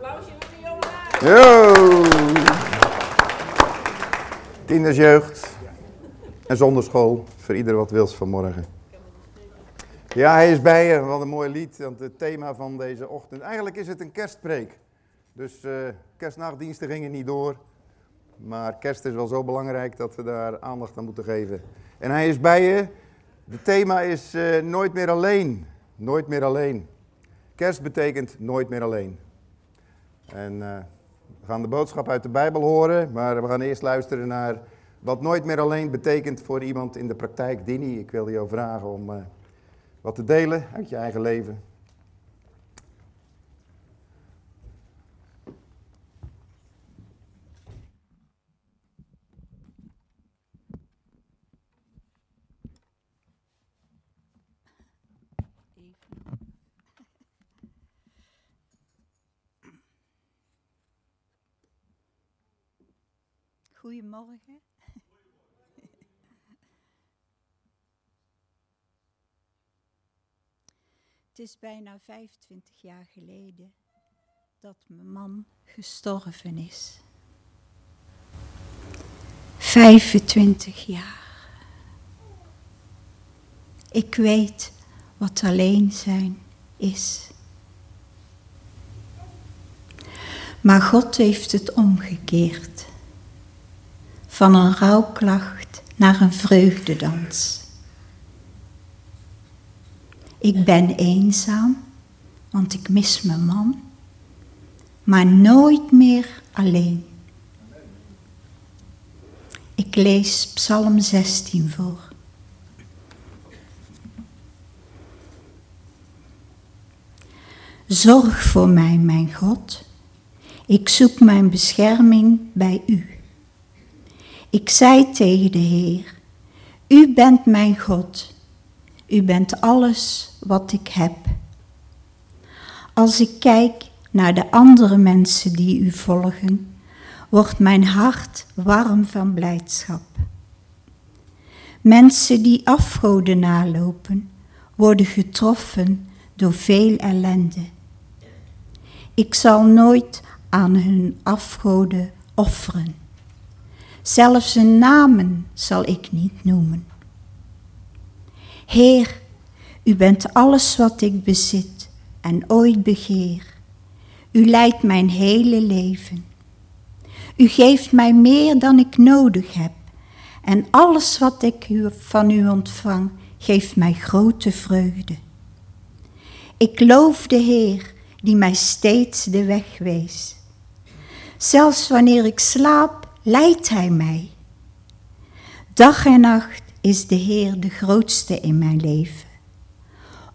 Applausje voor de jongen. Yo! Kindersjeugd en zonderschool, voor ieder wat wils vanmorgen. Ja, hij is bij je. Wat een mooi lied. Want het thema van deze ochtend. Eigenlijk is het een kerstpreek. Dus eh kerstnachtdiensten gingen niet door. Maar kerst is wel zo belangrijk dat we daar aandacht aan moeten geven. En hij is bij je. Het thema is eh, nooit meer alleen. Nooit meer alleen. Kerst betekent nooit meer alleen. En eh, we gaan de boodschap uit de Bijbel horen, maar we gaan eerst luisteren naar wat nooit meer alleen betekent voor iemand in de praktijk. Dini, ik wil jou vragen om eh, wat te delen uit je eigen leven. Goedemorgen. Het is bijna 25 jaar geleden dat mijn man gestorven is. 25 jaar. Ik weet wat alleen zijn is. Maar God heeft het omgekeerd van een rouwklacht naar een vreugdedans. Ik ben eenzaam, want ik mis mijn man, maar nooit meer alleen. Ik lees Psalm 16 voor. Zorg voor mij, mijn God. Ik zoek mijn bescherming bij u. Ik zei tegen de Heer, U bent mijn God, U bent alles wat ik heb. Als ik kijk naar de andere mensen die U volgen, wordt mijn hart warm van blijdschap. Mensen die afgoden nalopen, worden getroffen door veel ellende. Ik zal nooit aan hun afgoden offeren. Zelfs hun namen zal ik niet noemen. Heer, u bent alles wat ik bezit en ooit begeer. U leidt mijn hele leven. U geeft mij meer dan ik nodig heb. En alles wat ik van u ontvang, geeft mij grote vreugde. Ik loof de Heer die mij steeds de weg wees. Zelfs wanneer ik slaap, leidt Hij mij. Dag en nacht is de Heer de grootste in mijn leven.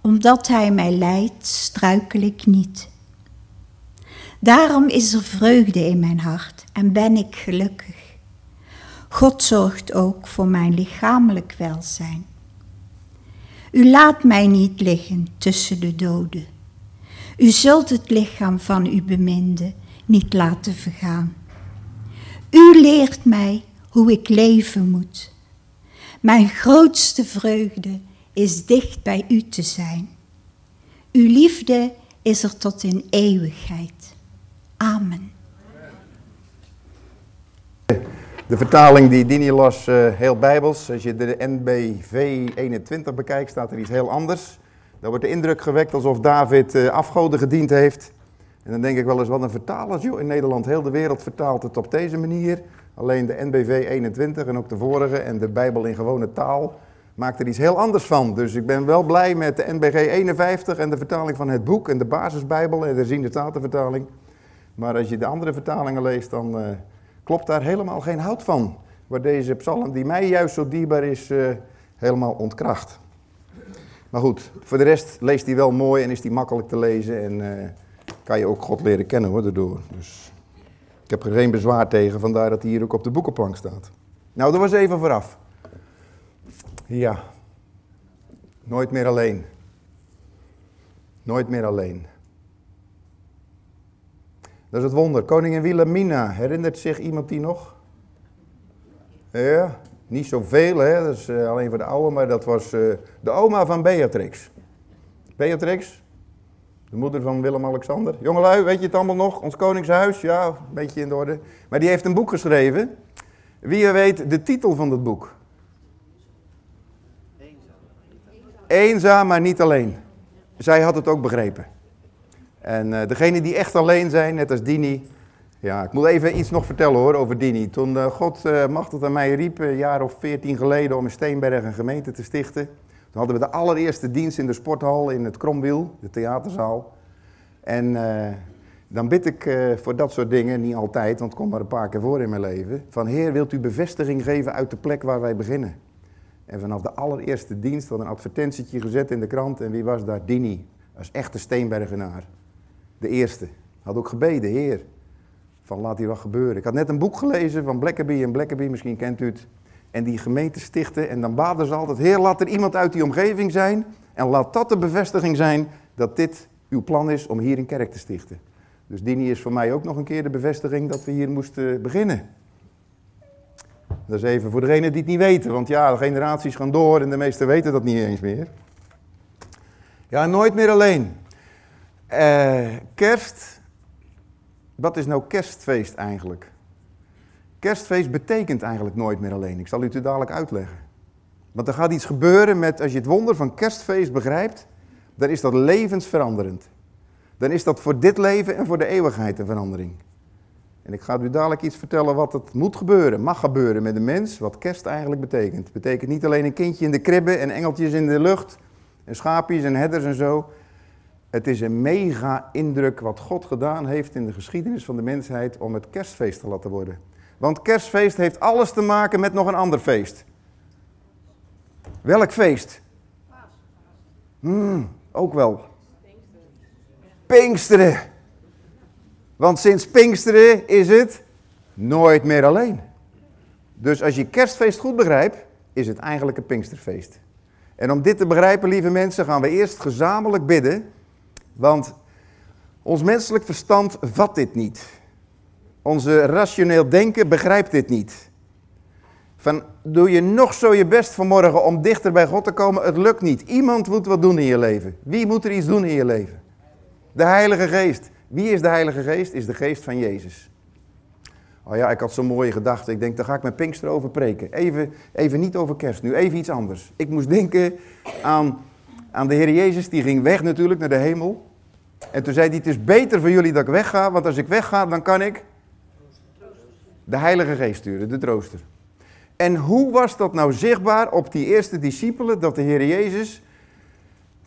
Omdat Hij mij leidt, struikel ik niet. Daarom is er vreugde in mijn hart en ben ik gelukkig. God zorgt ook voor mijn lichamelijk welzijn. U laat mij niet liggen tussen de doden. U zult het lichaam van uw beminde niet laten vergaan. U leert mij hoe ik leven moet. Mijn grootste vreugde is dicht bij u te zijn. Uw liefde is er tot in eeuwigheid. Amen. De vertaling die Dini las, eh, heel bijbels. Als je de NBV 21 bekijkt, staat er iets heel anders. Dan wordt de indruk gewekt alsof David uh, afgoden gediend heeft. En dan denk ik wel eens, wat een vertaler, joh. In Nederland, heel de wereld vertaalt het op deze manier. Alleen de NBV 21 en ook de vorige en de Bijbel in gewone taal maakt er iets heel anders van. Dus ik ben wel blij met de NBG 51 en de vertaling van het boek en de basisbijbel en de ziende statenvertaling. Maar als je de andere vertalingen leest, dan uh, klopt daar helemaal geen hout van. Waar deze psalm, die mij juist zo dierbaar is, uh, helemaal ontkracht. Maar goed, voor de rest leest hij wel mooi en is hij makkelijk te lezen en uh, kan je ook God leren kennen hoor, daardoor. Dus ik heb er geen bezwaar tegen, vandaar dat hij hier ook op de boekenplank staat. Nou, dat was even vooraf. Ja, nooit meer alleen. Nooit meer alleen. Dat is het wonder. Koningin Wilhelmina, herinnert zich iemand die nog? Ja, niet zoveel, hè? dat is uh, alleen voor de oude, maar dat was uh, de oma van Beatrix. Beatrix, De moeder van Willem-Alexander. Jongelui, weet je het allemaal nog? Ons Koningshuis? Ja, een beetje in de orde. Maar die heeft een boek geschreven. Wie weet de titel van dat boek? Eenzaam, maar niet alleen. Zij had het ook begrepen. En uh, degene die echt alleen zijn, net als Dini. Ja, ik moet even iets nog vertellen hoor over Dini. Toen uh, God uh, machtig aan mij riep, een jaar of veertien geleden, om in Steenberg een gemeente te stichten. Toen hadden we de allereerste dienst in de sporthal in het Kromwiel, de theaterzaal. En dan bid ik voor dat soort dingen, niet altijd, want het komt maar een paar keer voor in mijn leven. Van Heer, wilt u bevestiging geven uit de plek waar wij beginnen? En vanaf de allereerste dienst had een advertentietje gezet in de krant. En wie was daar? Dini, als echte Steenbergenaar. De eerste. Had ook gebeden, Heer, van laat hier wat gebeuren. Ik had net een boek gelezen van Blackaby en Blackaby, misschien kent u het. En die gemeente stichten. En dan baden ze altijd, Heer, laat er iemand uit die omgeving zijn. En laat dat de bevestiging zijn dat dit uw plan is om hier een kerk te stichten. Dus Dini is voor mij ook nog een keer de bevestiging dat we hier moesten beginnen. Dat is even voor degenen die het niet weten, want ja, de generaties gaan door en de meesten weten dat niet eens meer. Ja, nooit meer alleen. Uh, kerst, wat is nou kerstfeest eigenlijk? Kerstfeest betekent eigenlijk nooit meer alleen. Ik zal u het dadelijk uitleggen. Want er gaat iets gebeuren met, als je het wonder van kerstfeest begrijpt, dan is dat levensveranderend. Dan is dat voor dit leven en voor de eeuwigheid een verandering. En ik ga u dadelijk iets vertellen wat het moet gebeuren, mag gebeuren met de mens, wat kerst eigenlijk betekent. Het betekent niet alleen een kindje in de kribbe en engeltjes in de lucht, en schaapjes en herders en zo. Het is een mega indruk wat God gedaan heeft in de geschiedenis van de mensheid om het kerstfeest te laten worden. Want kerstfeest heeft alles te maken met nog een ander feest. Welk feest? Hmm, ook wel. Pinksteren. Want sinds Pinksteren is het nooit meer alleen. Dus als je kerstfeest goed begrijpt, is het eigenlijk een Pinksterfeest. En om dit te begrijpen, lieve mensen, gaan we eerst gezamenlijk bidden. Want ons menselijk verstand vat dit niet. Onze rationeel denken begrijpt dit niet. Van, doe je nog zo je best vanmorgen om dichter bij God te komen, het lukt niet. Iemand moet wat doen in je leven. Wie moet er iets doen in je leven? De Heilige Geest. Wie is de Heilige Geest? Is de Geest van Jezus. Oh ja, ik had zo'n mooie gedachte. Ik denk, daar ga ik met Pinkster over preken. Even, even niet over kerst nu, even iets anders. Ik moest denken aan, aan de Heer Jezus, die ging weg natuurlijk naar de hemel. En toen zei hij, het is beter voor jullie dat ik wegga, want als ik wegga, dan kan ik de Heilige Geest sturen, de trooster. En hoe was dat nou zichtbaar op die eerste discipelen, dat de Heer Jezus,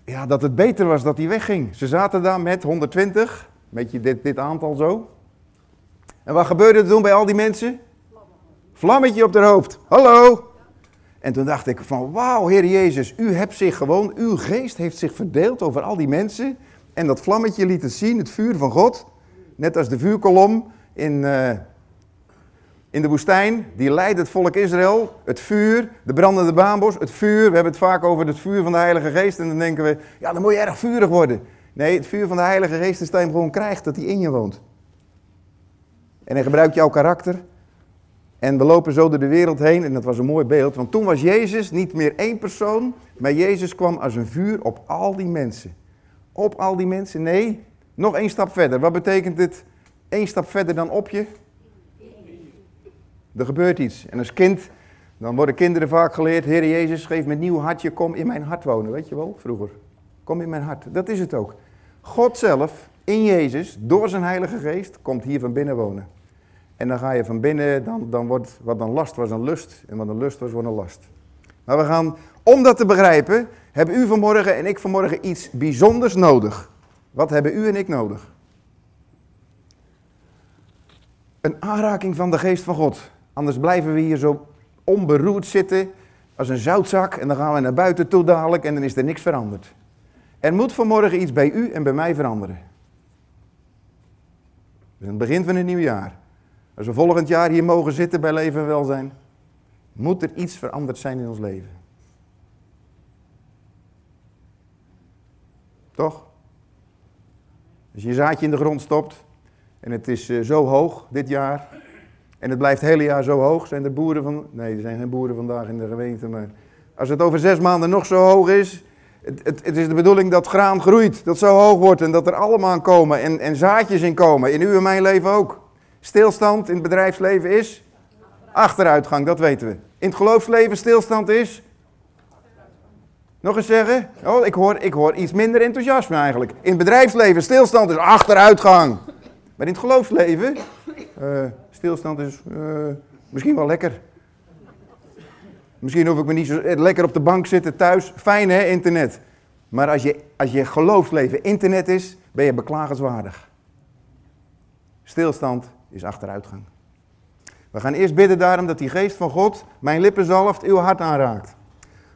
ja, dat het beter was dat hij wegging. Ze zaten daar met 120, Weet je dit, dit aantal zo? En wat gebeurde er toen bij al die mensen? Vlammetje op haar hoofd. Hallo! En toen dacht ik van, wauw, Heer Jezus, u hebt zich gewoon, uw geest heeft zich verdeeld over al die mensen. En dat vlammetje liet het zien, het vuur van God. Net als de vuurkolom in, uh, in de woestijn, die leidt het volk Israël. Het vuur, de brandende baanbos, het vuur. We hebben het vaak over het vuur van de Heilige Geest. En dan denken we, ja, dan moet je erg vurig worden. Nee, het vuur van de Heilige Geest is dat je hem gewoon krijgt, dat hij in je woont. En hij gebruikt jouw karakter. En we lopen zo door de wereld heen en dat was een mooi beeld. Want toen was Jezus niet meer één persoon, maar Jezus kwam als een vuur op al die mensen. Op al die mensen? Nee, nog één stap verder. Wat betekent dit? Eén stap verder dan op je? Er gebeurt iets. En als kind, dan worden kinderen vaak geleerd, Heer Jezus, geef me een nieuw hartje, kom in mijn hart wonen. Weet je wel, vroeger. Kom in mijn hart. Dat is het ook. God zelf, in Jezus, door zijn Heilige Geest, komt hier van binnen wonen. En dan ga je van binnen, dan, dan wordt wat een last was een lust. En wat een lust was, wordt een last. Maar we gaan, om dat te begrijpen, hebben u vanmorgen en ik vanmorgen iets bijzonders nodig. Wat hebben u en ik nodig? Een aanraking van de geest van God. Anders blijven we hier zo onberoerd zitten als een zoutzak. En dan gaan we naar buiten toe dadelijk en dan is er niks veranderd. Er moet vanmorgen iets bij u en bij mij veranderen. Het is het begin van een nieuw jaar. Als we volgend jaar hier mogen zitten bij Leven en Welzijn, moet er iets veranderd zijn in ons leven. Toch? Als je je zaadje in de grond stopt en het is eh, zo hoog dit jaar en het blijft het hele jaar zo hoog, zijn er boeren van... Nee, er zijn geen boeren vandaag in de gemeente, maar als het over zes maanden nog zo hoog is Het, het, is de bedoeling dat graan groeit, dat zo hoog wordt en dat er allemaal komen en, en zaadjes in komen. In uw en mijn leven ook. Stilstand in het bedrijfsleven is achteruitgang, dat weten we. In het geloofsleven stilstand is nog eens zeggen? Oh, ik hoor, ik hoor iets minder enthousiasme eigenlijk. In het bedrijfsleven stilstand is achteruitgang. Maar in het geloofsleven, uh, stilstand is uh, misschien wel lekker. Misschien hoef ik me niet zo lekker op de bank zitten thuis. Fijn hè, internet. Maar als je, als je geloofsleven internet is, ben je beklagenswaardig. Stilstand is achteruitgang. We gaan eerst bidden daarom dat die geest van God mijn lippen zalft, uw hart aanraakt.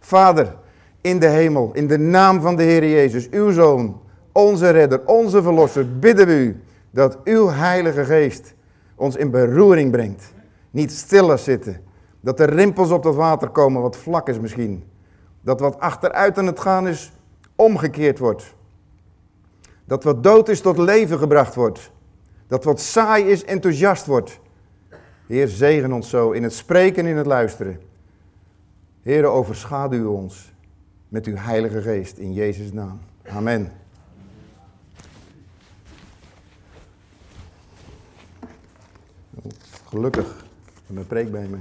Vader, in de hemel, in de naam van de Heer Jezus, uw Zoon, onze redder, onze verlosser, bidden we u dat uw Heilige Geest ons in beroering brengt. Niet stiller zitten. Dat er rimpels op dat water komen, wat vlak is misschien. Dat wat achteruit aan het gaan is, omgekeerd wordt. Dat wat dood is tot leven gebracht wordt. Dat wat saai is, enthousiast wordt. Heer, zegen ons zo in het spreken en in het luisteren. Heer, overschaduw ons met uw Heilige Geest in Jezus' naam. Amen. Gelukkig, een preek bij me.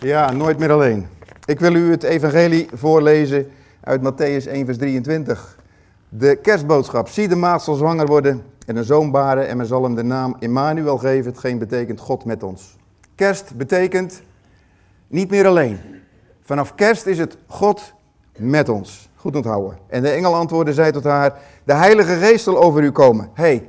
Ja, nooit meer alleen. Ik wil u het evangelie voorlezen uit Matthäus 1 vers 23. De kerstboodschap. Zie de maat zal zwanger worden en een zoon baren en men zal hem de naam Immanuel geven. Hetgeen betekent God met ons. Kerst betekent niet meer alleen. Vanaf kerst is het God met ons. Goed onthouden. En de engel antwoordde, zei tot haar, de heilige geest zal over u komen. hey,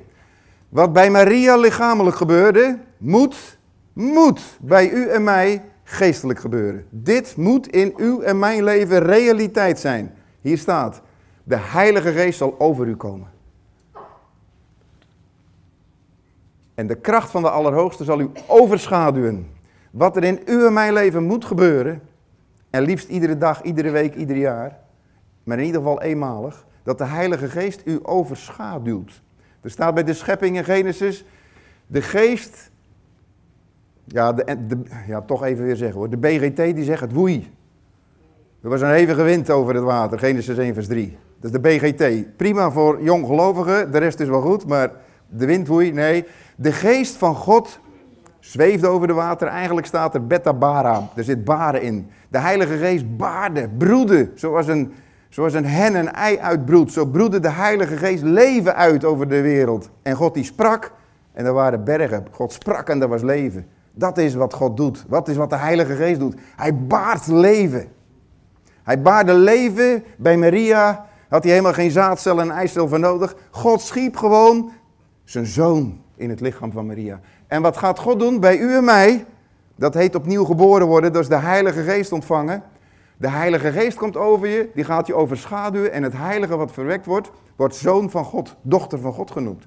wat bij Maria lichamelijk gebeurde, moet, moet bij u en mij geestelijk gebeuren. Dit moet in uw en mijn leven realiteit zijn. Hier staat, de heilige geest zal over u komen. En de kracht van de Allerhoogste zal u overschaduwen. Wat er in uw en mijn leven moet gebeuren, en liefst iedere dag, iedere week, ieder jaar, maar in ieder geval eenmalig, dat de Heilige Geest u overschaduwt. Er staat bij de schepping in Genesis, de geest, ja, de, ja toch even weer zeggen hoor, de BGT die zegt het woei. Er was een hevige wind over het water, Genesis 1 vers 3. Dat is de BGT. Prima voor jonggelovigen, de rest is wel goed, maar de wind woei, nee. De geest van God zweefde over de water. Eigenlijk staat er beta bara. Er zit baren in. De Heilige Geest baarde, broedde. Zoals een, zoals een hen een ei uitbroedt. Zo broedde de Heilige Geest leven uit over de wereld. En God die sprak en er waren bergen. God sprak en er was leven. Dat is wat God doet. Wat is wat de Heilige Geest doet. Hij baart leven. Hij baarde leven bij Maria. Had hij helemaal geen zaadcel en eicel voor nodig. God schiep gewoon zijn zoon in het lichaam van Maria. En wat gaat God doen bij u en mij? Dat heet opnieuw geboren worden, is de Heilige Geest ontvangen. De Heilige Geest komt over je, die gaat je overschaduwen en het Heilige wat verwekt wordt, wordt zoon van God, dochter van God genoemd.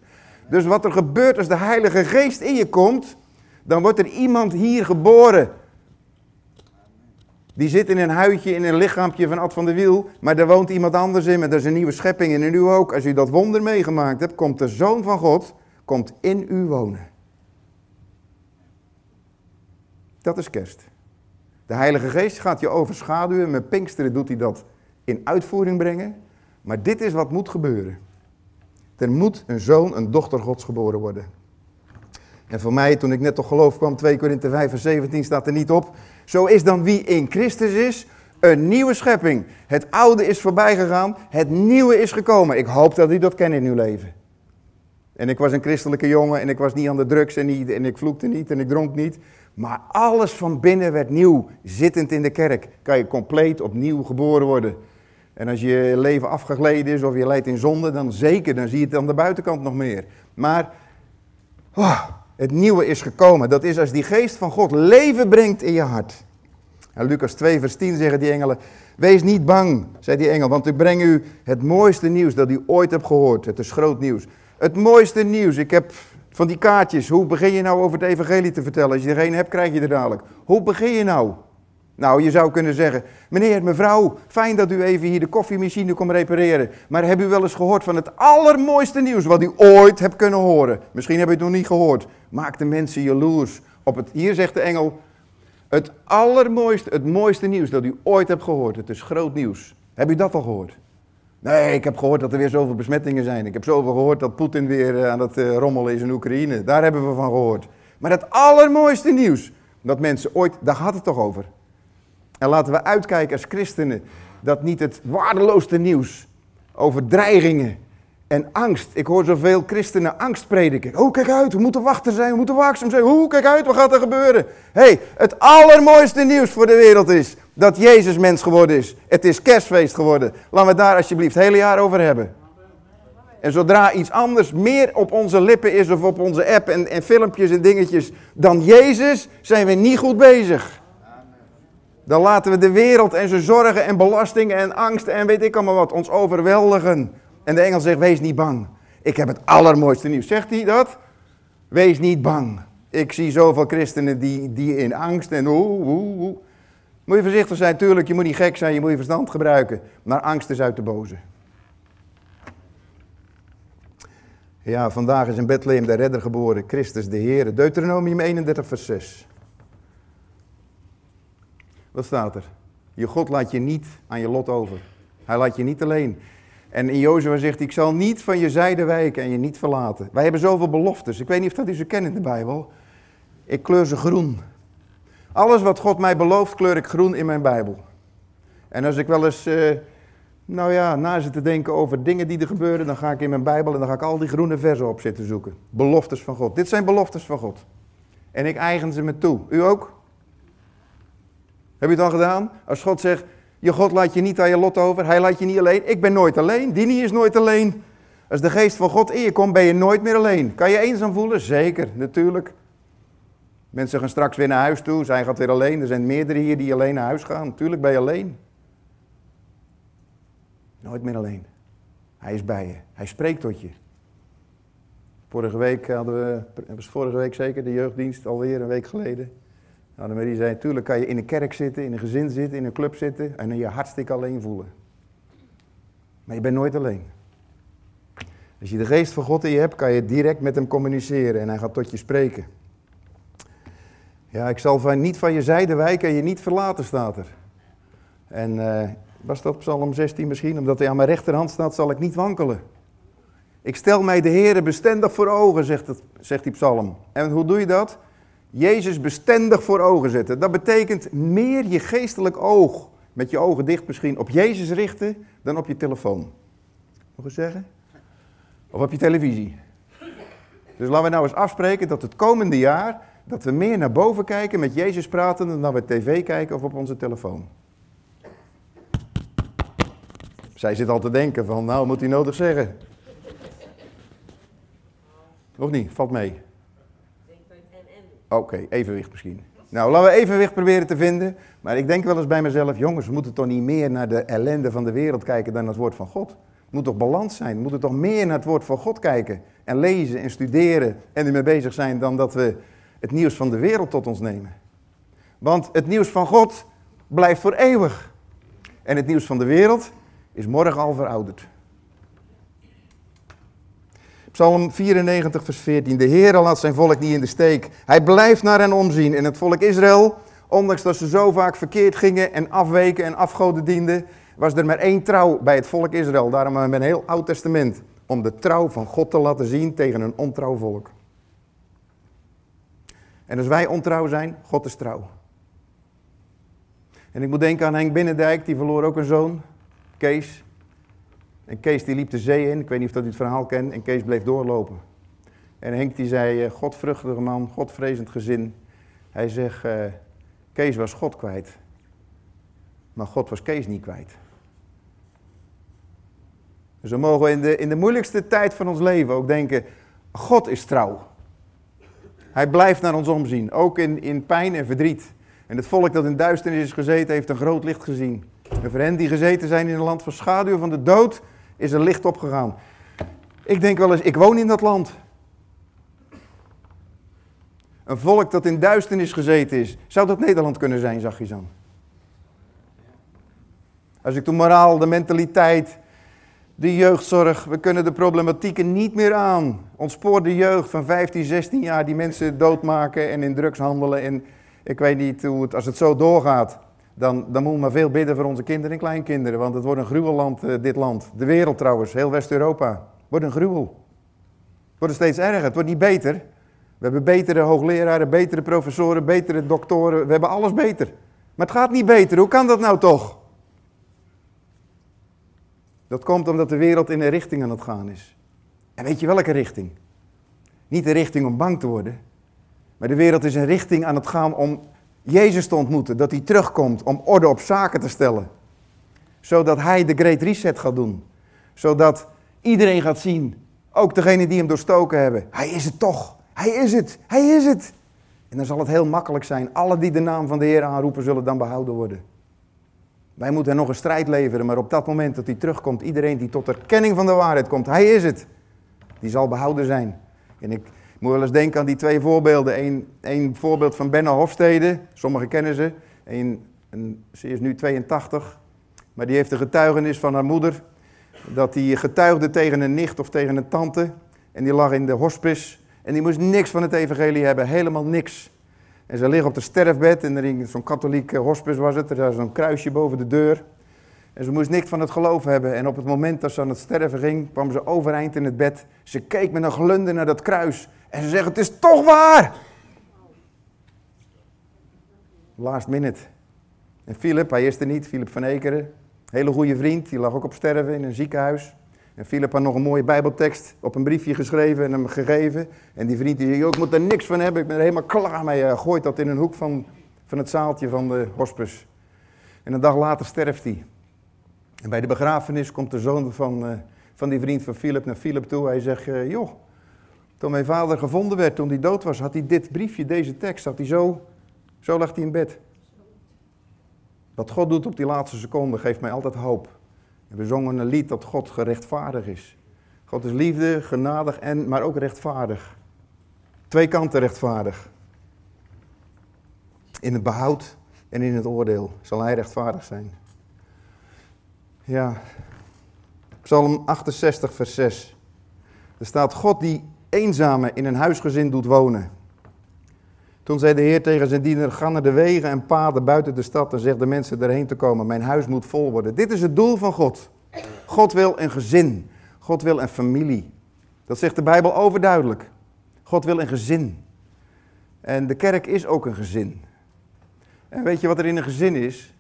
Dus wat er gebeurt als de Heilige Geest in je komt, dan wordt er iemand hier geboren. Die zit in een huidje, in een lichaampje van Ad van de Wiel, maar daar woont iemand anders in, maar dat is een nieuwe schepping en in u ook. Als u dat wonder meegemaakt hebt, komt de Zoon van God, komt in u wonen. Dat is kerst. De Heilige Geest gaat je overschaduwen. Met Pinksteren doet hij dat in uitvoering brengen. Maar dit is wat moet gebeuren. Er moet een zoon, een dochter Gods geboren worden. En voor mij, toen ik net tot geloof kwam, 2 Korinthe 5 vers 17 staat er niet op. Zo is dan wie in Christus is, een nieuwe schepping. Het oude is voorbij gegaan, het nieuwe is gekomen. Ik hoop dat u dat kent in uw leven. En ik was een christelijke jongen en ik was niet aan de drugs en, niet, en ik vloekte niet en ik dronk niet. Maar alles van binnen werd nieuw. Zittend in de kerk kan je compleet opnieuw geboren worden. En als je leven afgegleden is of je leidt in zonde, dan zeker, dan zie je het aan de buitenkant nog meer. Maar oh, het nieuwe is gekomen. Dat is als die geest van God leven brengt in je hart. En Lucas 2, vers 10 zeggen die engelen: Wees niet bang, zei die engel, want ik breng u het mooiste nieuws dat u ooit hebt gehoord. Het is groot nieuws. Het mooiste nieuws. Ik heb van die kaartjes. Hoe begin je nou over het evangelie te vertellen? Als je er geen hebt, krijg je er dadelijk. Hoe begin je nou? Nou, je zou kunnen zeggen, meneer, mevrouw, fijn dat u even hier de koffiemachine komt repareren. Maar heb u wel eens gehoord van het allermooiste nieuws wat u ooit hebt kunnen horen? Misschien heb je het nog niet gehoord. Maak de mensen jaloers op het, hier zegt de engel, het allermooiste, het mooiste nieuws dat u ooit hebt gehoord. Het is groot nieuws. Heb u dat al gehoord? Nee, ik heb gehoord dat er weer zoveel besmettingen zijn. Ik heb zoveel gehoord dat Poetin weer aan het rommelen is in Oekraïne. Daar hebben we van gehoord. Maar het allermooiste nieuws, dat mensen ooit, daar gaat het toch over. En laten we uitkijken als christenen, dat niet het waardeloosste nieuws over dreigingen en angst. Ik hoor zoveel christenen angst prediken. Oh, kijk uit, we moeten wachten zijn, we moeten waakzaam zijn. Oeh, kijk uit, wat gaat er gebeuren? hey, het allermooiste nieuws voor de wereld is dat Jezus mens geworden is. Het is kerstfeest geworden. Laten we het daar alsjeblieft het hele jaar over hebben. En zodra iets anders meer op onze lippen is of op onze app en, en filmpjes en dingetjes dan Jezus, zijn we niet goed bezig. Dan laten we de wereld en zijn zorgen en belastingen en angsten en weet ik allemaal wat ons overweldigen. En de engel zegt, wees niet bang. Ik heb het allermooiste nieuws. Zegt hij dat? Wees niet bang. Ik zie zoveel christenen die, die in angst en oeh, oeh, oeh. Moet je voorzichtig zijn, tuurlijk, je moet niet gek zijn, je moet je verstand gebruiken. Maar angst is uit de boze. Ja, vandaag is in Bethlehem de redder geboren, Christus de Heer. Deuteronomium 31 vers 6. Wat staat er? Je God laat je niet aan je lot over. Hij laat je niet alleen. En in Jozua zegt hij, ik zal niet van je zijde wijken en je niet verlaten. Wij hebben zoveel beloftes. Ik weet niet of dat u ze kent in de Bijbel. Ik kleur ze groen. Alles wat God mij belooft, kleur ik groen in mijn Bijbel. En als ik wel eens, uh, nou ja, na zit te denken over dingen die er gebeuren, dan ga ik in mijn Bijbel en dan ga ik al die groene versen op zitten zoeken. Beloftes van God. Dit zijn beloftes van God. En ik eigen ze me toe. U ook? Heb je het al gedaan? Als God zegt, je God laat je niet aan je lot over, hij laat je niet alleen. Ik ben nooit alleen, Dini is nooit alleen. Als de geest van God in je komt, ben je nooit meer alleen. Kan je eenzaam voelen? Zeker, natuurlijk. Mensen gaan straks weer naar huis toe, zij gaat weer alleen. Er zijn meerdere hier die alleen naar huis gaan. Natuurlijk ben je alleen. Nooit meer alleen. Hij is bij je. Hij spreekt tot je. Vorige week hadden we, was vorige week zeker, de jeugddienst alweer een week geleden. Nou, Marie zei, natuurlijk kan je in een kerk zitten, in een gezin zitten, in een club zitten en je hartstikke alleen voelen. Maar je bent nooit alleen. Als je de geest van God in je hebt, kan je direct met hem communiceren en hij gaat tot je spreken. Ja, ik zal van, niet van je zijde wijken en je niet verlaten, staat er. En uh, was dat Psalm 16 misschien? Omdat hij aan mijn rechterhand staat, zal ik niet wankelen. Ik stel mij de Heer bestendig voor ogen, zegt, het, zegt die psalm. En hoe doe je dat? Jezus bestendig voor ogen zetten. Dat betekent meer je geestelijk oog, met je ogen dicht misschien, op Jezus richten dan op je telefoon. Nog eens zeggen? Of op je televisie. Dus laten we nou eens afspreken dat het komende jaar, dat we meer naar boven kijken, met Jezus praten, dan we tv kijken of op onze telefoon. Zij zit al te denken van, nou moet hij nodig zeggen. Of niet? Valt mee. Oké, evenwicht misschien. Nou, laten we evenwicht proberen te vinden. Maar ik denk wel eens bij mezelf, jongens, we moeten toch niet meer naar de ellende van de wereld kijken dan naar het woord van God. Het moet toch balans zijn? We moeten toch meer naar het woord van God kijken. En lezen en studeren en ermee bezig zijn dan dat we het nieuws van de wereld tot ons nemen. Want het nieuws van God blijft voor eeuwig. En het nieuws van de wereld is morgen al verouderd. Psalm 94, vers 14. De Heer laat zijn volk niet in de steek. Hij blijft naar hen omzien. En het volk Israël, ondanks dat ze zo vaak verkeerd gingen en afweken en afgoden dienden, was er maar één trouw bij het volk Israël. Daarom hebben we een heel oud testament. Om de trouw van God te laten zien tegen een ontrouw volk. En als wij ontrouw zijn, God is trouw. En ik moet denken aan Henk Binnendijk, die verloor ook een zoon, Kees. En Kees die liep de zee in, ik weet niet of dat u het verhaal kent, en Kees bleef doorlopen. En Henk die zei, eh, godvruchtige man, godvrezend gezin. Hij zegt, uh, Kees was God kwijt. Maar God was Kees niet kwijt. Dus we mogen in de, in de moeilijkste tijd van ons leven ook denken, God is trouw. Hij blijft naar ons omzien, ook in, in pijn en verdriet. En het volk dat in duisternis is gezeten, heeft een groot licht gezien. En voor hen die gezeten zijn in een land van schaduw van de dood, is er licht opgegaan. Ik denk wel eens, ik woon in dat land. Een volk dat in duisternis gezeten is. Zou dat Nederland kunnen zijn, zag je zo? Als ik de moraal, de mentaliteit, de jeugdzorg, we kunnen de problematieken niet meer aan. Ontspoor de jeugd van 15, 16 jaar die mensen doodmaken en in drugs handelen. En ik weet niet hoe het, als het zo doorgaat, dan, dan moeten we maar veel bidden voor onze kinderen en kleinkinderen. Want het wordt een gruwelland, uh, dit land. De wereld trouwens, heel West-Europa. Wordt een gruwel. Het wordt steeds erger, het wordt niet beter. We hebben betere hoogleraren, betere professoren, betere doktoren. We hebben alles beter. Maar het gaat niet beter. Hoe kan dat nou toch? Dat komt omdat de wereld in een richting aan het gaan is. En weet je welke richting? Niet de richting om bang te worden. Maar de wereld is een richting aan het gaan om Jezus te ontmoeten. Dat hij terugkomt om orde op zaken te stellen. Zodat hij de Great Reset gaat doen. Zodat iedereen gaat zien, ook degenen die hem doorstoken hebben. Hij is het toch. Hij is het. Hij is het. En dan zal het heel makkelijk zijn. Alle die de naam van de Heer aanroepen zullen dan behouden worden. Wij moeten nog een strijd leveren, maar op dat moment dat hij terugkomt, iedereen die tot erkenning van de waarheid komt, hij is het. Die zal behouden zijn. En ik moet wel eens denken aan die twee voorbeelden. Eén, voorbeeld van Benna Hofstede, sommigen kennen ze. Eén, een, ze is nu 82, maar die heeft de getuigenis van haar moeder. Dat die getuigde tegen een nicht of tegen een tante. En die lag in de hospice. En die moest niks van het evangelie hebben, helemaal niks. En ze ligt op het sterfbed en er in zo'n katholiek hospice was het. Er was zo'n kruisje boven de deur. En ze moest niks van het geloof hebben. En op het moment dat ze aan het sterven ging, kwam ze overeind in het bed. Ze keek met een glunder naar dat kruis. En ze zegt, het is toch waar! Last minute. En Philip, hij is er niet, Philip van Ekeren. Hele goede vriend, die lag ook op sterven in een ziekenhuis. En Philip had nog een mooie bijbeltekst op een briefje geschreven en hem gegeven. En die vriend die zei, ik moet er niks van hebben, ik ben er helemaal klaar mee. Hij gooit dat in een hoek van, van het zaaltje van de hospice. En een dag later sterft hij. En bij de begrafenis komt de zoon van, uh, van die vriend van Philip naar Philip toe. Hij zegt, uh, joh, toen mijn vader gevonden werd, toen hij dood was, had hij dit briefje, deze tekst, had hij zo, zo lag hij in bed. Wat God doet op die laatste seconde geeft mij altijd hoop. We zongen een lied dat God gerechtvaardig is. God is liefde, genadig, en, maar ook rechtvaardig. Twee kanten rechtvaardig. In het behoud en in het oordeel zal hij rechtvaardig zijn. Ja, Psalm 68, vers 6. Er staat God die eenzame in een huisgezin doet wonen. Toen zei de Heer tegen zijn diener, ga naar de wegen en paden buiten de stad en zeg de mensen erheen te komen. Mijn huis moet vol worden. Dit is het doel van God. God wil een gezin. God wil een familie. Dat zegt de Bijbel overduidelijk. God wil een gezin. En de kerk is ook een gezin. En weet je wat er in een gezin is?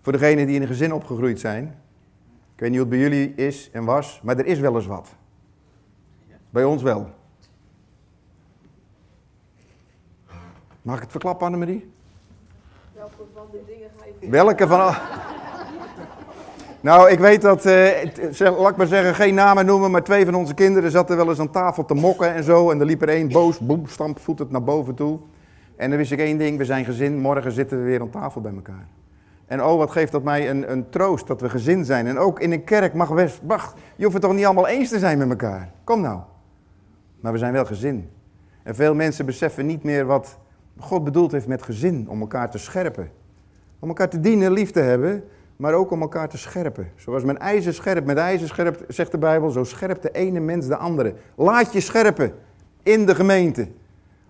Voor degenen die in een gezin opgegroeid zijn. Ik weet niet hoe het bij jullie is en was, maar er is wel eens wat. Bij ons wel. Mag ik het verklappen, Annemarie? Welke van die dingen ga je... Welke van al... Nou, ik weet dat, uh, laat ik maar zeggen, geen namen noemen, maar twee van onze kinderen zaten wel eens aan tafel te mokken en zo. En er liep er één boos, boem, voet het naar boven toe. En dan wist ik één ding, we zijn gezin, morgen zitten we weer aan tafel bij elkaar. En oh, wat geeft dat mij een, een troost dat we gezin zijn. En ook in een kerk mag best, wacht, je hoeft het toch niet allemaal eens te zijn met elkaar. Kom nou. Maar we zijn wel gezin. En veel mensen beseffen niet meer wat God bedoeld heeft met gezin. Om elkaar te scherpen. Om elkaar te dienen, lief te hebben. Maar ook om elkaar te scherpen. Zoals men ijzer scherpt met ijzer scherpt, zegt de Bijbel. Zo scherpt de ene mens de andere. Laat je scherpen in de gemeente.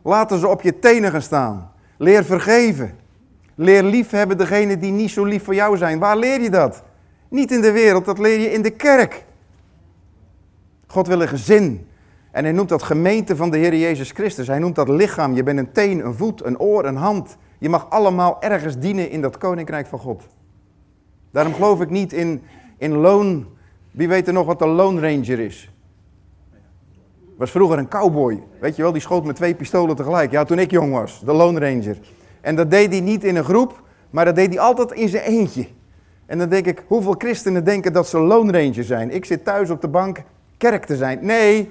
Laten ze op je tenen gaan staan. Leer vergeven. Leer lief hebben degene die niet zo lief voor jou zijn. Waar leer je dat? Niet in de wereld, dat leer je in de kerk. God wil een gezin. En hij noemt dat gemeente van de Heer Jezus Christus. Hij noemt dat lichaam. Je bent een teen, een voet, een oor, een hand. Je mag allemaal ergens dienen in dat koninkrijk van God. Daarom geloof ik niet in, in loon. Wie weet er nog wat de Lone Ranger is? Was vroeger een cowboy. Weet je wel, die schoot met twee pistolen tegelijk. Ja, toen ik jong was. De Lone Ranger. En dat deed hij niet in een groep, maar dat deed hij altijd in zijn eentje. En dan denk ik, hoeveel christenen denken dat ze Lone Ranger zijn? Ik zit thuis op de bank kerk te zijn. Nee,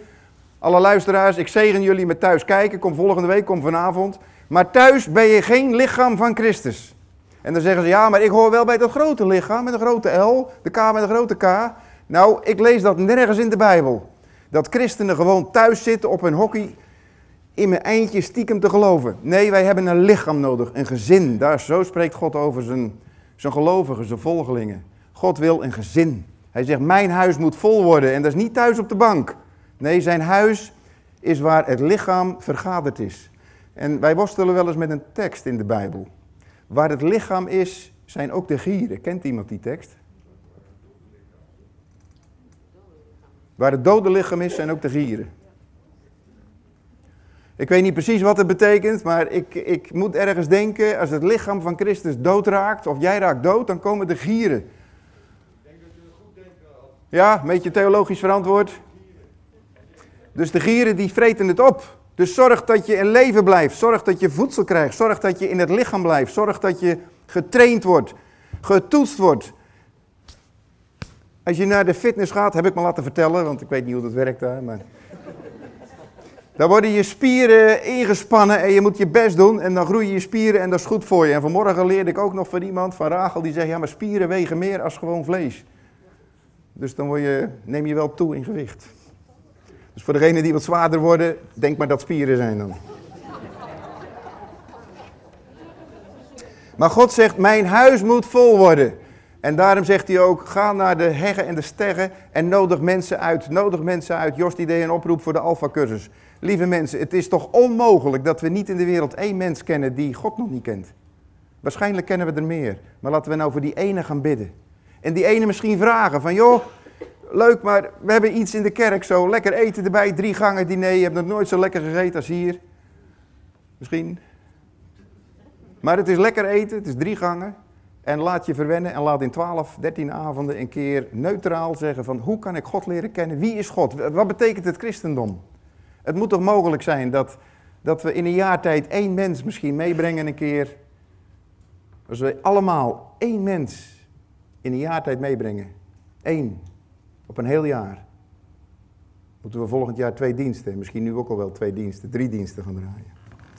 alle luisteraars, ik zegen jullie met thuis kijken. Kom volgende week, kom vanavond. Maar thuis ben je geen lichaam van Christus. En dan zeggen ze, ja, maar ik hoor wel bij dat grote lichaam met een grote L, de K met een grote K. Nou, ik lees dat nergens in de Bijbel. Dat christenen gewoon thuis zitten op hun hockey in mijn eindje stiekem te geloven. Nee, wij hebben een lichaam nodig, een gezin. Daar, zo spreekt God over zijn, zijn gelovigen, zijn volgelingen. God wil een gezin. Hij zegt, mijn huis moet vol worden en dat is niet thuis op de bank. Nee, zijn huis is waar het lichaam vergaderd is. En wij worstelen wel eens met een tekst in de Bijbel. Waar het lichaam is, zijn ook de gieren. Kent iemand die tekst? Waar het dode lichaam is, zijn ook de gieren. Ik weet niet precies wat het betekent, maar ik, ik moet ergens denken, als het lichaam van Christus doodraakt, of jij raakt dood, dan komen de gieren. Ja, een beetje theologisch verantwoord. Dus de gieren die vreten het op. Dus zorg dat je in leven blijft. Zorg dat je voedsel krijgt. Zorg dat je in het lichaam blijft. Zorg dat je getraind wordt. Getoetst wordt. Als je naar de fitness gaat, heb ik me laten vertellen, want ik weet niet hoe dat werkt daar. Maar... Dan worden je spieren ingespannen en je moet je best doen en dan groeien je spieren en dat is goed voor je. En vanmorgen leerde ik ook nog van iemand, van Rachel, die zegt, ja maar spieren wegen meer als gewoon vlees. Dus dan je, neem je wel toe in gewicht. Dus voor degenen die wat zwaarder worden, denk maar dat spieren zijn dan. Maar God zegt, mijn huis moet vol worden. En daarom zegt hij ook, ga naar de heggen en de steggen en nodig mensen uit. Nodig mensen uit. Jos die deed een oproep voor de Alpha-cursus. Lieve mensen, het is toch onmogelijk dat we niet in de wereld één mens kennen die God nog niet kent. Waarschijnlijk kennen we er meer. Maar laten we nou voor die ene gaan bidden. En die ene misschien vragen van, joh, leuk, maar we hebben iets in de kerk zo. Lekker eten erbij, drie gangen diner. Je hebt nog nooit zo lekker gegeten als hier. Misschien. Maar het is lekker eten, het is drie gangen. En laat je verwennen en laat in 12, 13 avonden een keer neutraal zeggen van hoe kan ik God leren kennen? Wie is God? Wat betekent het christendom? Het moet toch mogelijk zijn dat, dat we in een jaar tijd één mens misschien meebrengen een keer. Als we allemaal één mens in een jaar tijd meebrengen. Eén. Op een heel jaar. Moeten we volgend jaar twee diensten, misschien nu ook al wel twee diensten, drie diensten gaan draaien.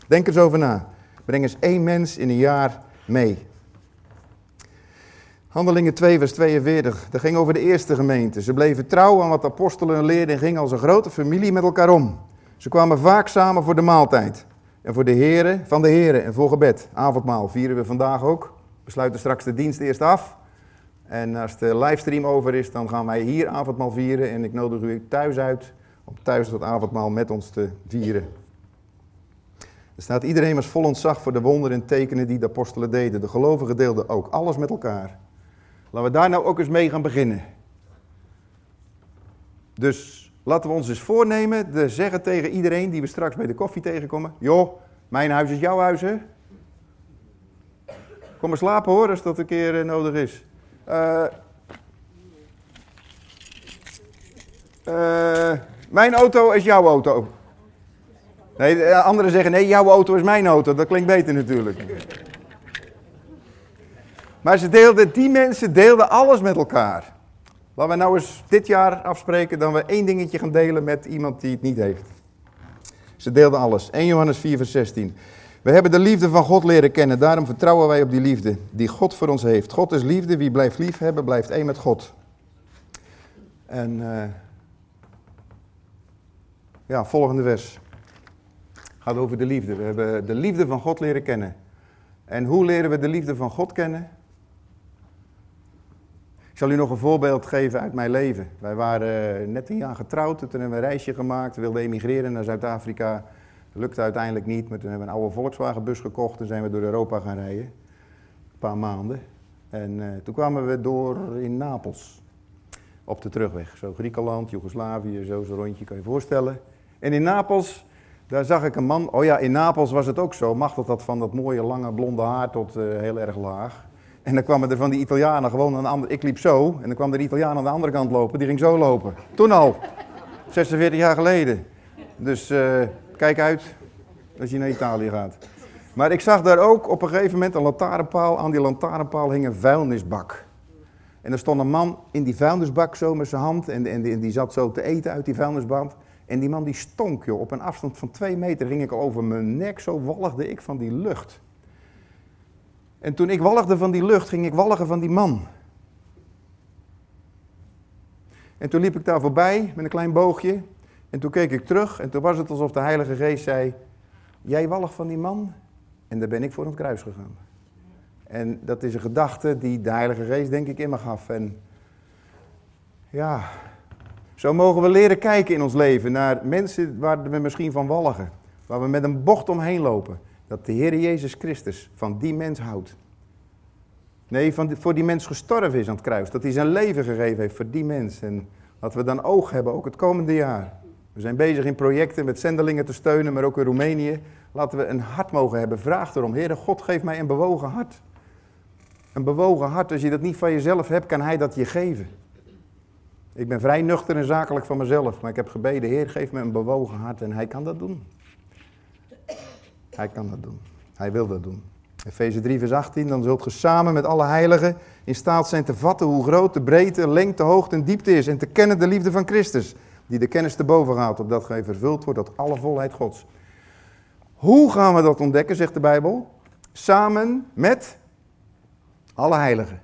Denk eens over na. Breng eens één mens in een jaar mee. Handelingen 2, vers 42. Dat ging over de eerste gemeente. Ze bleven trouw aan wat de apostelen leerden en gingen als een grote familie met elkaar om. Ze kwamen vaak samen voor de maaltijd. En voor de heren van de heren en voor gebed. Avondmaal vieren we vandaag ook. We sluiten straks de dienst eerst af. En als de livestream over is, dan gaan wij hier avondmaal vieren. En ik nodig u thuis uit om thuis dat avondmaal met ons te vieren. Er staat iedereen was vol ontzag voor de wonderen en tekenen die de apostelen deden. De gelovigen deelden ook alles met elkaar. Laten we daar nou ook eens mee gaan beginnen. Dus laten we ons eens voornemen te zeggen tegen iedereen die we straks bij de koffie tegenkomen. Joh, mijn huis is jouw huis hè. Kom maar slapen hoor, als dat een keer eh, nodig is. Uh, uh, mijn auto is jouw auto. Nee, anderen zeggen nee, jouw auto is mijn auto. Dat klinkt beter natuurlijk. Maar ze deelden, die mensen deelden alles met elkaar. Laten we nou eens dit jaar afspreken dat we één dingetje gaan delen met iemand die het niet heeft. Ze deelden alles. 1 Johannes 4, vers 16. We hebben de liefde van God leren kennen, daarom vertrouwen wij op die liefde die God voor ons heeft. God is liefde, wie blijft lief hebben, blijft één met God. En uh, ja, volgende vers. Gaat over de liefde. We hebben de liefde van God leren kennen. En hoe leren we de liefde van God kennen? Ik zal u nog een voorbeeld geven uit mijn leven. Wij waren net een jaar getrouwd, toen hebben we een reisje gemaakt, wilden emigreren naar Zuid-Afrika. Dat lukte uiteindelijk niet, maar toen hebben we een oude Volkswagenbus gekocht en zijn we door Europa gaan rijden. Een paar maanden. En uh, toen kwamen we door in Napels. Op de terugweg. Zo Griekenland, Joegoslavië, zo zo'n rondje, kan je je voorstellen. En in Napels, daar zag ik een man. Oh ja, in Napels was het ook zo. Machtig dat van dat mooie lange blonde haar tot uh, heel erg laag. En dan kwamen er van die Italianen gewoon aan de andere... Ik liep zo en dan kwam er de Italiaan aan de andere kant lopen. Die ging zo lopen. Toen al. 46 jaar geleden. Dus uh, kijk uit als je naar Italië gaat. Maar ik zag daar ook op een gegeven moment een lantaarnpaal. Aan die lantaarnpaal hing een vuilnisbak. En er stond een man in die vuilnisbak zo met zijn hand. En, en, die, zat zo te eten uit die vuilnisband. En die man die stonk, joh. Op een afstand van twee meter ging ik over mijn nek. Zo walgde ik van die lucht. En toen ik walgde van die lucht, ging ik walgen van die man. En toen liep ik daar voorbij met een klein boogje. En toen keek ik terug en toen was het alsof de Heilige Geest zei: Jij walgt van die man? En daar ben ik voor het kruis gegaan. En dat is een gedachte die de Heilige Geest, denk ik, in me gaf. En ja, zo mogen we leren kijken in ons leven naar mensen waar we misschien van walgen. Waar we met een bocht omheen lopen dat de Heer Jezus Christus van die mens houdt. Nee, van, voor die mens gestorven is aan het kruis. Dat hij zijn leven gegeven heeft voor die mens. En dat we dan oog hebben, ook het komende jaar. We zijn bezig in projecten met zendelingen te steunen, maar ook in Roemenië. Laten we een hart mogen hebben. Vraag erom, Heer, God geef mij een bewogen hart. Een bewogen hart, als je dat niet van jezelf hebt, kan Hij dat je geven. Ik ben vrij nuchter en zakelijk van mezelf, maar ik heb gebeden, Heer, geef me een bewogen hart en Hij kan dat doen. Hij kan dat doen. Hij wil dat doen. Efeze 3, vers 18, dan zult ge samen met alle heiligen in staat zijn te vatten hoe groot de breedte, lengte, hoogte en diepte is en te kennen de liefde van Christus, die de kennis te boven gaat, opdat gij vervuld wordt tot alle volheid Gods. Hoe gaan we dat ontdekken, zegt de Bijbel? Samen met alle heiligen.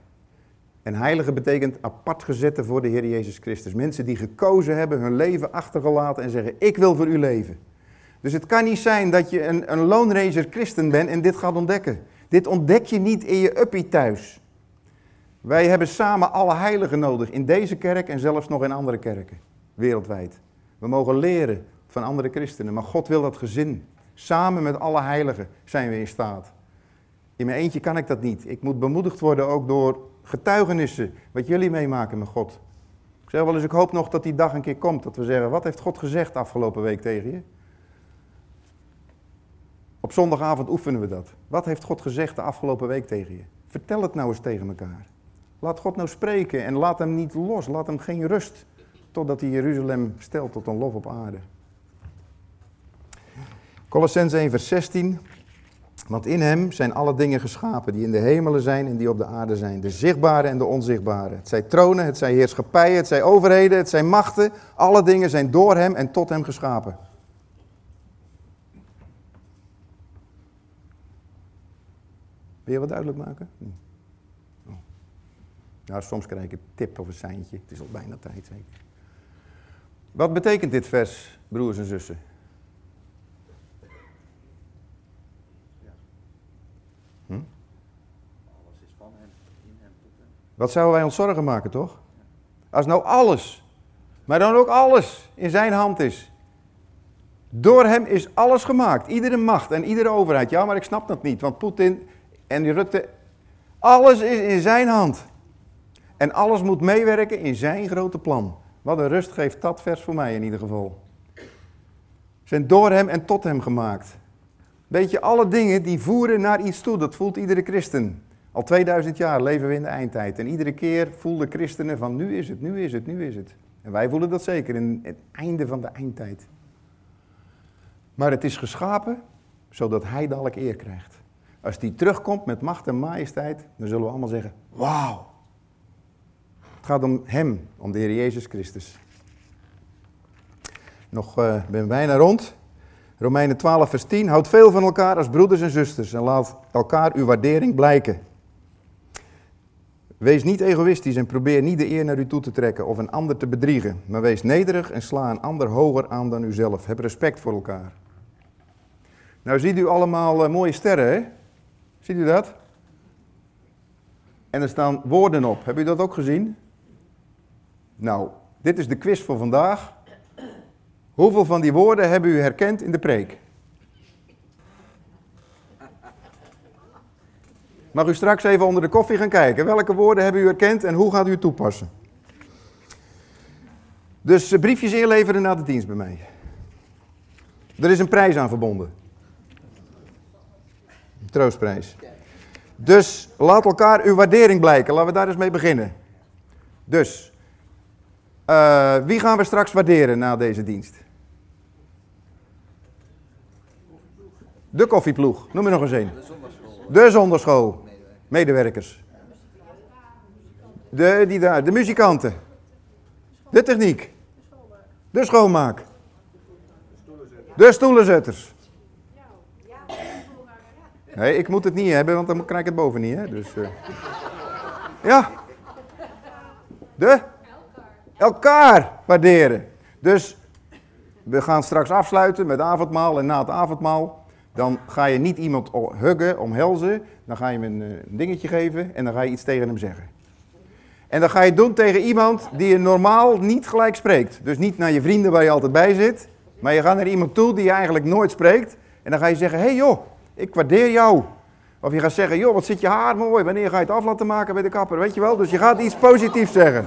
En heilige betekent apart gezette voor de Heer Jezus Christus. Mensen die gekozen hebben, hun leven achtergelaten en zeggen, ik wil voor u leven. Dus het kan niet zijn dat je een, een loonranger christen bent en dit gaat ontdekken. Dit ontdek je niet in je uppie thuis. Wij hebben samen alle heiligen nodig in deze kerk en zelfs nog in andere kerken, wereldwijd. We mogen leren van andere christenen, maar God wil dat gezin. Samen met alle heiligen zijn we in staat. In mijn eentje kan ik dat niet. Ik moet bemoedigd worden ook door getuigenissen, wat jullie meemaken met God. Ik zeg wel eens, ik hoop nog dat die dag een keer komt, dat we zeggen, wat heeft God gezegd afgelopen week tegen je? Op zondagavond oefenen we dat. Wat heeft God gezegd de afgelopen week tegen je? Vertel het nou eens tegen elkaar. Laat God nou spreken en laat hem niet los. Laat hem geen rust totdat hij Jeruzalem stelt tot een lof op aarde. Colossens 1 vers 16. Want in hem zijn alle dingen geschapen die in de hemelen zijn en die op de aarde zijn. De zichtbare en de onzichtbare. Het zijn tronen, het zijn heerschappijen, het zijn overheden, het zijn machten. Alle dingen zijn door hem en tot hem geschapen. Wil je wat duidelijk maken? Oh. Nou, soms krijg ik een tip of een seintje. Het is al bijna tijd, zeker. Wat betekent dit vers, broers en zussen? Hm? Alles is van hem, in hem, tot hem. Wat zouden wij ons zorgen maken, toch? Als nou alles, maar dan ook alles in zijn hand is. Door hem is alles gemaakt. Iedere macht en iedere overheid. Ja, maar ik snap dat niet, want Poetin en die Rutte, alles is in zijn hand. En alles moet meewerken in zijn grote plan. Wat een rust geeft dat vers voor mij in ieder geval. Zijn door hem en tot hem gemaakt. Weet je, alle dingen die voeren naar iets toe, dat voelt iedere christen. Al 2000 jaar leven we in de eindtijd. En iedere keer voelden christenen van nu is het, nu is het, nu is het. En wij voelen dat zeker in het einde van de eindtijd. Maar het is geschapen zodat hij dadelijk eer krijgt. Als die terugkomt met macht en majesteit, dan zullen we allemaal zeggen, wauw. Gaat om hem, om de Heer Jezus Christus. Nog, uh, ben bijna rond. Romeinen 12 vers 10. Houd veel van elkaar als broeders en zusters en laat elkaar uw waardering blijken. Wees niet egoïstisch en probeer niet de eer naar u toe te trekken of een ander te bedriegen. Maar wees nederig en sla een ander hoger aan dan uzelf. Heb respect voor elkaar. Nou ziet u allemaal uh, mooie sterren, hè? Ziet u dat? En er staan woorden op. Heb u dat ook gezien? Nou, dit is de quiz voor vandaag. Hoeveel van die woorden hebben u herkend in de preek? Mag u straks even onder de koffie gaan kijken. Welke woorden hebben u herkend en hoe gaat u het toepassen? Dus eh, briefjes inleveren na de dienst bij mij. Er is een prijs aan verbonden. Troostprijs. Dus laat elkaar uw waardering blijken. Laten we daar eens mee beginnen. Dus, uh, wie gaan we straks waarderen na deze dienst? De koffieploeg. Noem er nog eens een. De zonderschool. Medewerkers. De, die daar, de muzikanten. De techniek. De schoonmaak. De stoelenzetters. Nee, ik moet het niet hebben, want dan krijg ik het boven niet. Hè? Dus, uh... Ja. De? Elkaar waarderen. Dus we gaan straks afsluiten met avondmaal en na het avondmaal. Dan ga je niet iemand huggen, omhelzen. Dan ga je hem een, een dingetje geven en dan ga je iets tegen hem zeggen. En dan ga je doen tegen iemand die je normaal niet gelijk spreekt. Dus niet naar je vrienden waar je altijd bij zit. Maar je gaat naar iemand toe die je eigenlijk nooit spreekt. En dan ga je zeggen, hé hey joh, ik waardeer jou. Of je gaat zeggen, joh, wat zit je haar mooi. Wanneer ga je het af laten maken bij de kapper? Weet je wel? Dus je gaat iets positiefs zeggen.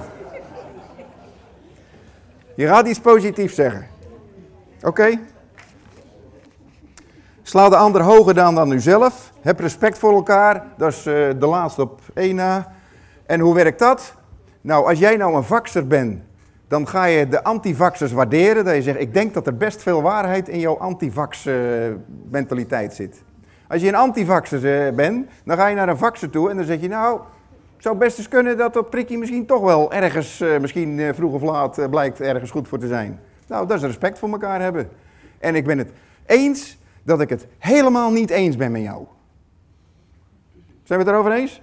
Je gaat iets positiefs zeggen. Oké? Sla de ander hoger dan dan uzelf. Heb respect voor elkaar. Dat is eh, de laatste op één na. En hoe werkt dat? Nou, als jij nou een vaxer bent, dan ga je de antivaxers waarderen. Dat je zegt, ik denk dat er best veel waarheid in jouw antivax eh, mentaliteit zit. Als je een antivaxer eh, bent, dan ga je naar een vaxer toe en dan zeg je, nou, zou best eens kunnen dat dat prikje misschien toch wel ergens, eh, misschien eh, vroeg of laat, eh, blijkt ergens goed voor te zijn. Nou, dat is respect voor elkaar hebben. En ik ben het eens dat ik het helemaal niet eens ben met jou. Zijn we het erover eens?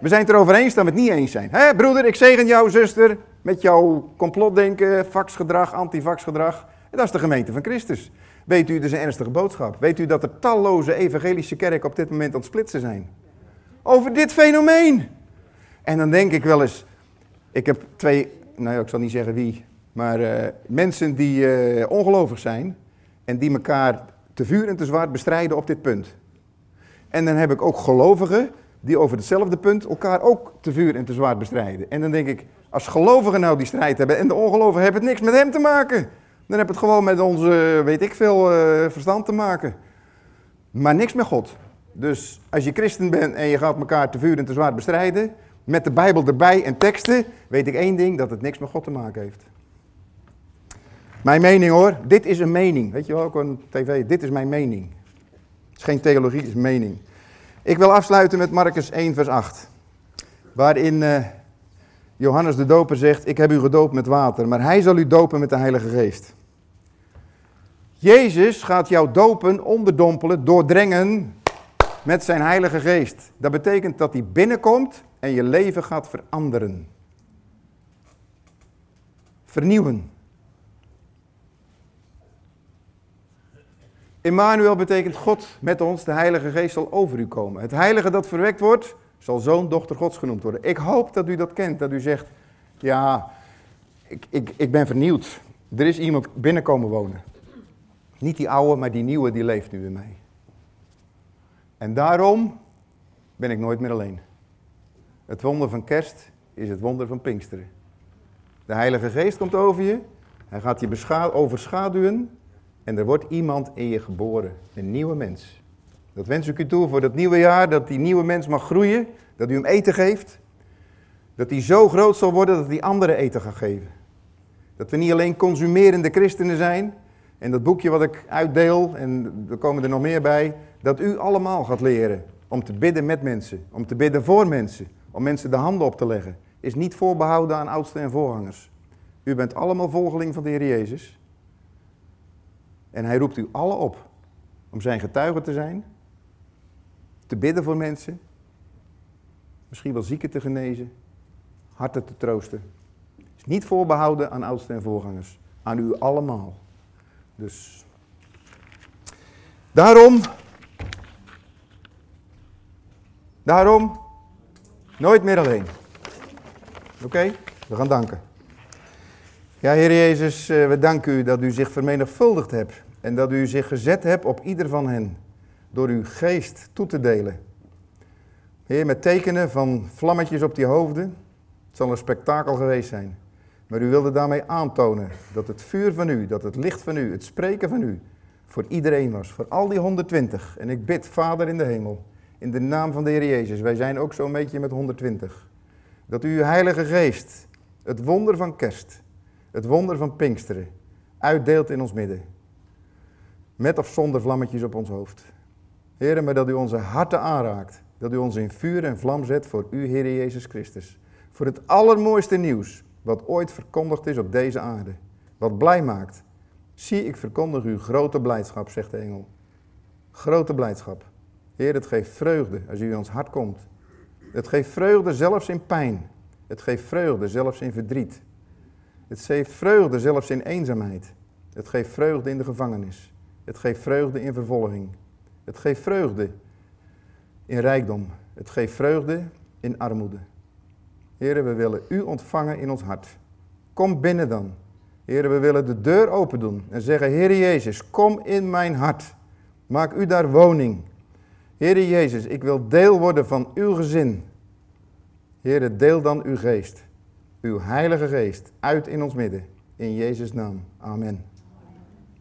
We zijn het erover eens dat we het niet eens zijn. Hé, broeder, ik zegen jou, zuster, met jouw complotdenken, vaxgedrag, antivaxgedrag. En dat is de gemeente van Christus. Weet u, dat is een ernstige boodschap. Weet u dat er talloze evangelische kerken op dit moment aan het splitsen zijn? Over dit fenomeen. En dan denk ik wel eens, ik heb twee, nou ja, ik zal niet zeggen wie, maar eh, mensen die eh, ongelovig zijn en die elkaar te vuur en te zwaard bestrijden op dit punt. En dan heb ik ook gelovigen die over hetzelfde punt elkaar ook te vuur en te zwaard bestrijden. En dan denk ik, als gelovigen nou die strijd hebben en de ongelovigen hebben het niks met hem te maken. Dan heb het gewoon met onze, weet ik veel, eh, verstand te maken. Maar niks met God. Dus als je christen bent en je gaat elkaar te vuur en te zwaard bestrijden, met de Bijbel erbij en teksten, weet ik één ding, dat het niks met God te maken heeft. Mijn mening hoor, dit is een mening. Weet je wel, ook een tv, dit is mijn mening. Het is geen theologie, het is mening. Ik wil afsluiten met Marcus 1 vers 8. Waarin eh, Johannes de Doper zegt, ik heb u gedoopt met water, maar hij zal u dopen met de Heilige Geest. Jezus gaat jou dopen, onderdompelen, doordrengen met zijn Heilige Geest. Dat betekent dat hij binnenkomt en je leven gaat veranderen. Vernieuwen. Immanuel betekent God met ons, de Heilige Geest zal over u komen. Het Heilige dat verwekt wordt, zal zoon, dochter Gods genoemd worden. Ik hoop dat u dat kent, dat u zegt, ja, ik, ik, ik ben vernieuwd. Er is iemand binnenkomen wonen. Niet die oude, maar die nieuwe, die leeft nu in mij. En daarom ben ik nooit meer alleen. Het wonder van kerst is het wonder van Pinksteren. De Heilige Geest komt over je, hij gaat je overschaduwen en er wordt iemand in je geboren, een nieuwe mens. Dat wens ik u toe voor dat nieuwe jaar, dat die nieuwe mens mag groeien, dat u hem eten geeft, dat hij zo groot zal worden dat hij anderen eten gaat geven. Dat we niet alleen consumerende christenen zijn, en dat boekje wat ik uitdeel, en er komen er nog meer bij, dat u allemaal gaat leren om te bidden met mensen, om te bidden voor mensen, om mensen de handen op te leggen, is niet voorbehouden aan oudsten en voorgangers. U bent allemaal volgeling van de Heer Jezus. En hij roept u alle op om zijn getuige te zijn, te bidden voor mensen, misschien wel zieken te genezen, harten te troosten. Is niet voorbehouden aan oudsten en voorgangers, aan u allemaal. Dus daarom, daarom, nooit meer alleen. Oké, we gaan danken. Ja, Heer Jezus, eh, we danken u dat u zich vermenigvuldigd hebt en dat u zich gezet hebt op ieder van hen door uw geest toe te delen. Heer, met tekenen van vlammetjes op die hoofden, het zal een spektakel geweest zijn. Maar u wilde daarmee aantonen dat het vuur van u, dat het licht van u, het spreken van u voor iedereen was, voor al die 120. En ik bid, Vader in de hemel, in de naam van de Heer Jezus, wij zijn ook zo'n beetje met 120. Dat u Heilige Geest, het wonder van kerst, het wonder van Pinksteren, uitdeelt in ons midden. Met of zonder vlammetjes op ons hoofd. Heer, maar dat u onze harten aanraakt. Dat u ons in vuur en vlam zet voor u, Heer Jezus Christus. Voor het allermooiste nieuws wat ooit verkondigd is op deze aarde. Wat blij maakt. Zie, ik verkondig u grote blijdschap, zegt de engel. Grote blijdschap. Heer, het geeft vreugde als u in ons hart komt. Het geeft vreugde zelfs in pijn. Het geeft vreugde zelfs in verdriet. Het geeft vreugde zelfs in eenzaamheid. Het geeft vreugde in de gevangenis. Het geeft vreugde in vervolging. Het geeft vreugde in rijkdom. Het geeft vreugde in armoede. Heren, we willen u ontvangen in ons hart. Kom binnen dan. Heren, we willen de deur open doen en zeggen, Heer Jezus, kom in mijn hart. Maak u daar woning. Heere Jezus, ik wil deel worden van uw gezin. Heere, deel dan uw geest, uw heilige geest, uit in ons midden. In Jezus' naam. Amen.